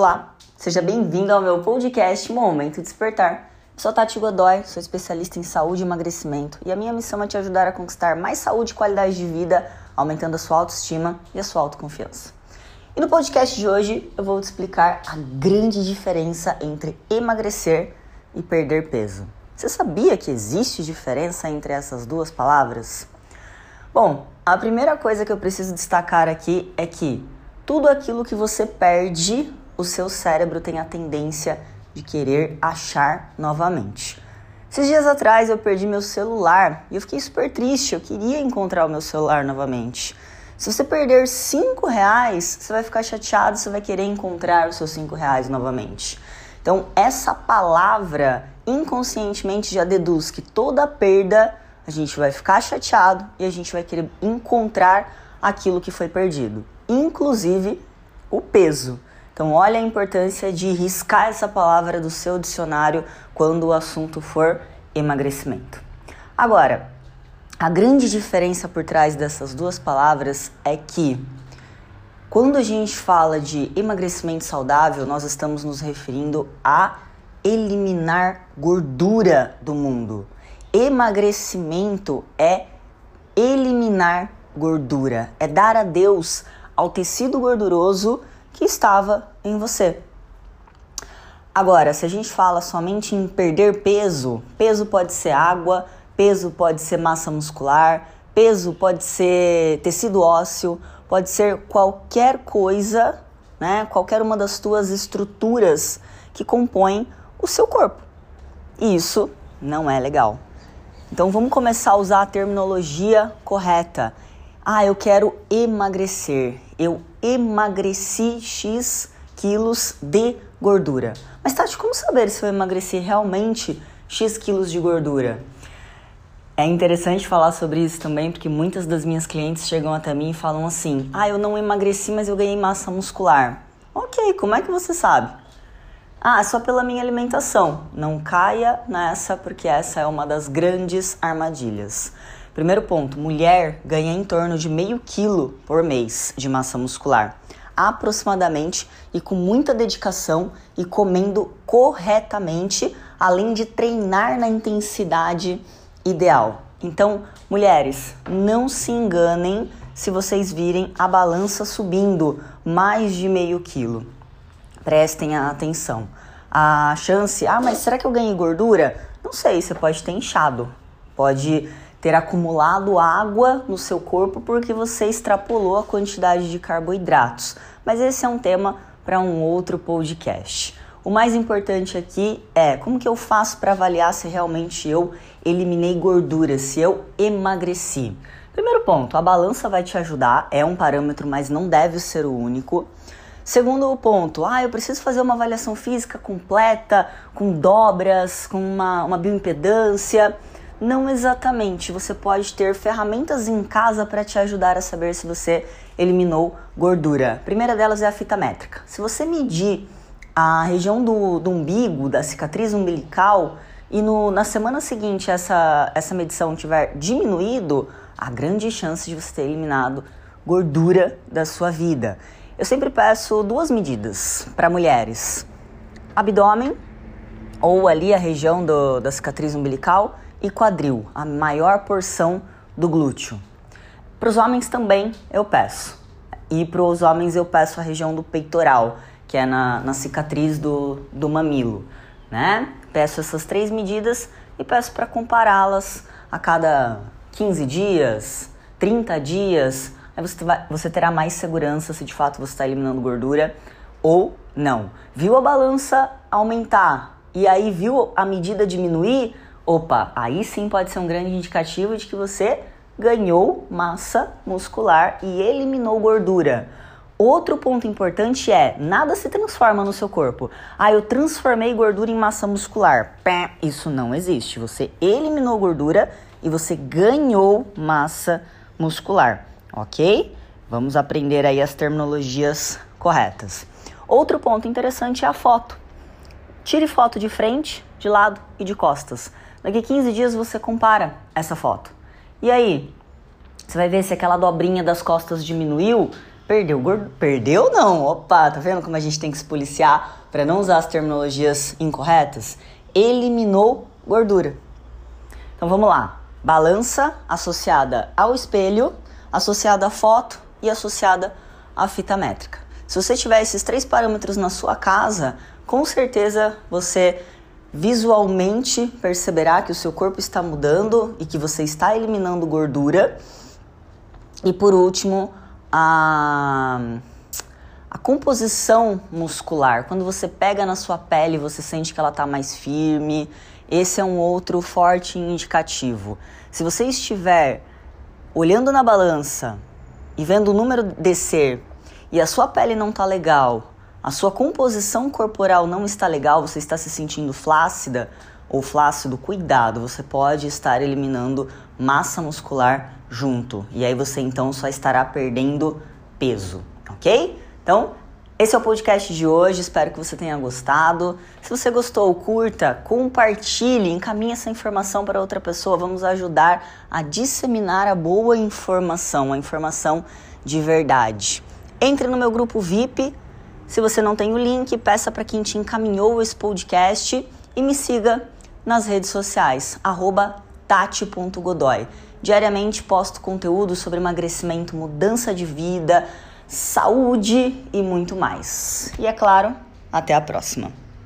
Olá, seja bem-vindo ao meu podcast Momento Despertar. Sou Tati Godoy, sou especialista em saúde e emagrecimento e a minha missão é te ajudar a conquistar mais saúde e qualidade de vida, aumentando a sua autoestima e a sua autoconfiança. E no podcast de hoje eu vou te explicar a grande diferença entre emagrecer e perder peso. Você sabia que existe diferença entre essas duas palavras? Bom, a primeira coisa que eu preciso destacar aqui é que tudo aquilo que você perde o seu cérebro tem a tendência de querer achar novamente. Esses dias atrás eu perdi meu celular e eu fiquei super triste. Eu queria encontrar o meu celular novamente. Se você perder cinco reais, você vai ficar chateado, você vai querer encontrar os seus cinco reais novamente. Então essa palavra inconscientemente já deduz que toda perda a gente vai ficar chateado e a gente vai querer encontrar aquilo que foi perdido, inclusive o peso. Então, olha a importância de riscar essa palavra do seu dicionário quando o assunto for emagrecimento. Agora, a grande diferença por trás dessas duas palavras é que quando a gente fala de emagrecimento saudável, nós estamos nos referindo a eliminar gordura do mundo. Emagrecimento é eliminar gordura, é dar adeus ao tecido gorduroso que estava em você. Agora, se a gente fala somente em perder peso, peso pode ser água, peso pode ser massa muscular, peso pode ser tecido ósseo, pode ser qualquer coisa, né? Qualquer uma das tuas estruturas que compõem o seu corpo. E isso não é legal. Então vamos começar a usar a terminologia correta. Ah, eu quero emagrecer. Eu emagreci X quilos de gordura. Mas Tati, como saber se eu emagreci realmente X quilos de gordura? É interessante falar sobre isso também, porque muitas das minhas clientes chegam até mim e falam assim: Ah, eu não emagreci, mas eu ganhei massa muscular. Ok, como é que você sabe? Ah, só pela minha alimentação. Não caia nessa, porque essa é uma das grandes armadilhas. Primeiro ponto: mulher ganha em torno de meio quilo por mês de massa muscular, aproximadamente, e com muita dedicação e comendo corretamente, além de treinar na intensidade ideal. Então, mulheres, não se enganem se vocês virem a balança subindo mais de meio quilo. Prestem atenção. A chance, ah, mas será que eu ganhei gordura? Não sei, você pode ter inchado, pode ter acumulado água no seu corpo porque você extrapolou a quantidade de carboidratos. Mas esse é um tema para um outro podcast. O mais importante aqui é como que eu faço para avaliar se realmente eu eliminei gordura, se eu emagreci. Primeiro ponto, a balança vai te ajudar, é um parâmetro, mas não deve ser o único. Segundo ponto, ah, eu preciso fazer uma avaliação física completa, com dobras, com uma, uma bioimpedância. Não exatamente. Você pode ter ferramentas em casa para te ajudar a saber se você eliminou gordura. A primeira delas é a fita métrica. Se você medir a região do, do umbigo, da cicatriz umbilical, e no, na semana seguinte essa, essa medição tiver diminuído, há grande chance de você ter eliminado gordura da sua vida. Eu sempre peço duas medidas para mulheres: abdômen, ou ali a região do, da cicatriz umbilical, e quadril, a maior porção do glúteo. Para os homens também eu peço. E para os homens eu peço a região do peitoral, que é na, na cicatriz do, do mamilo, né? Peço essas três medidas e peço para compará-las a cada 15 dias, 30 dias. Aí você, vai, você terá mais segurança se de fato você está eliminando gordura ou não. Viu a balança aumentar e aí viu a medida diminuir? Opa, aí sim pode ser um grande indicativo de que você ganhou massa muscular e eliminou gordura. Outro ponto importante é: nada se transforma no seu corpo. Ah, eu transformei gordura em massa muscular. Pé, isso não existe. Você eliminou gordura e você ganhou massa muscular, ok? Vamos aprender aí as terminologias corretas. Outro ponto interessante é a foto. Tire foto de frente, de lado e de costas. Daqui 15 dias você compara essa foto. E aí? Você vai ver se aquela dobrinha das costas diminuiu, Perdeu gordura. Perdeu não. Opa, tá vendo como a gente tem que se policiar para não usar as terminologias incorretas? Eliminou gordura. Então vamos lá. Balança associada ao espelho, associada à foto e associada à fita métrica. Se você tiver esses três parâmetros na sua casa, com certeza você visualmente perceberá que o seu corpo está mudando e que você está eliminando gordura. E por último, a, a composição muscular. Quando você pega na sua pele, você sente que ela está mais firme. Esse é um outro forte indicativo. Se você estiver olhando na balança e vendo o número descer e a sua pele não está legal, a sua composição corporal não está legal, você está se sentindo flácida ou flácido, cuidado, você pode estar eliminando massa muscular junto. E aí você então só estará perdendo peso, ok? Então, esse é o podcast de hoje, espero que você tenha gostado. Se você gostou, curta, compartilhe, encaminhe essa informação para outra pessoa. Vamos ajudar a disseminar a boa informação, a informação de verdade. Entre no meu grupo VIP se você não tem o link, peça para quem te encaminhou esse podcast e me siga nas redes sociais, tati.godoy. Diariamente posto conteúdo sobre emagrecimento, mudança de vida, saúde e muito mais. E é claro, até a próxima.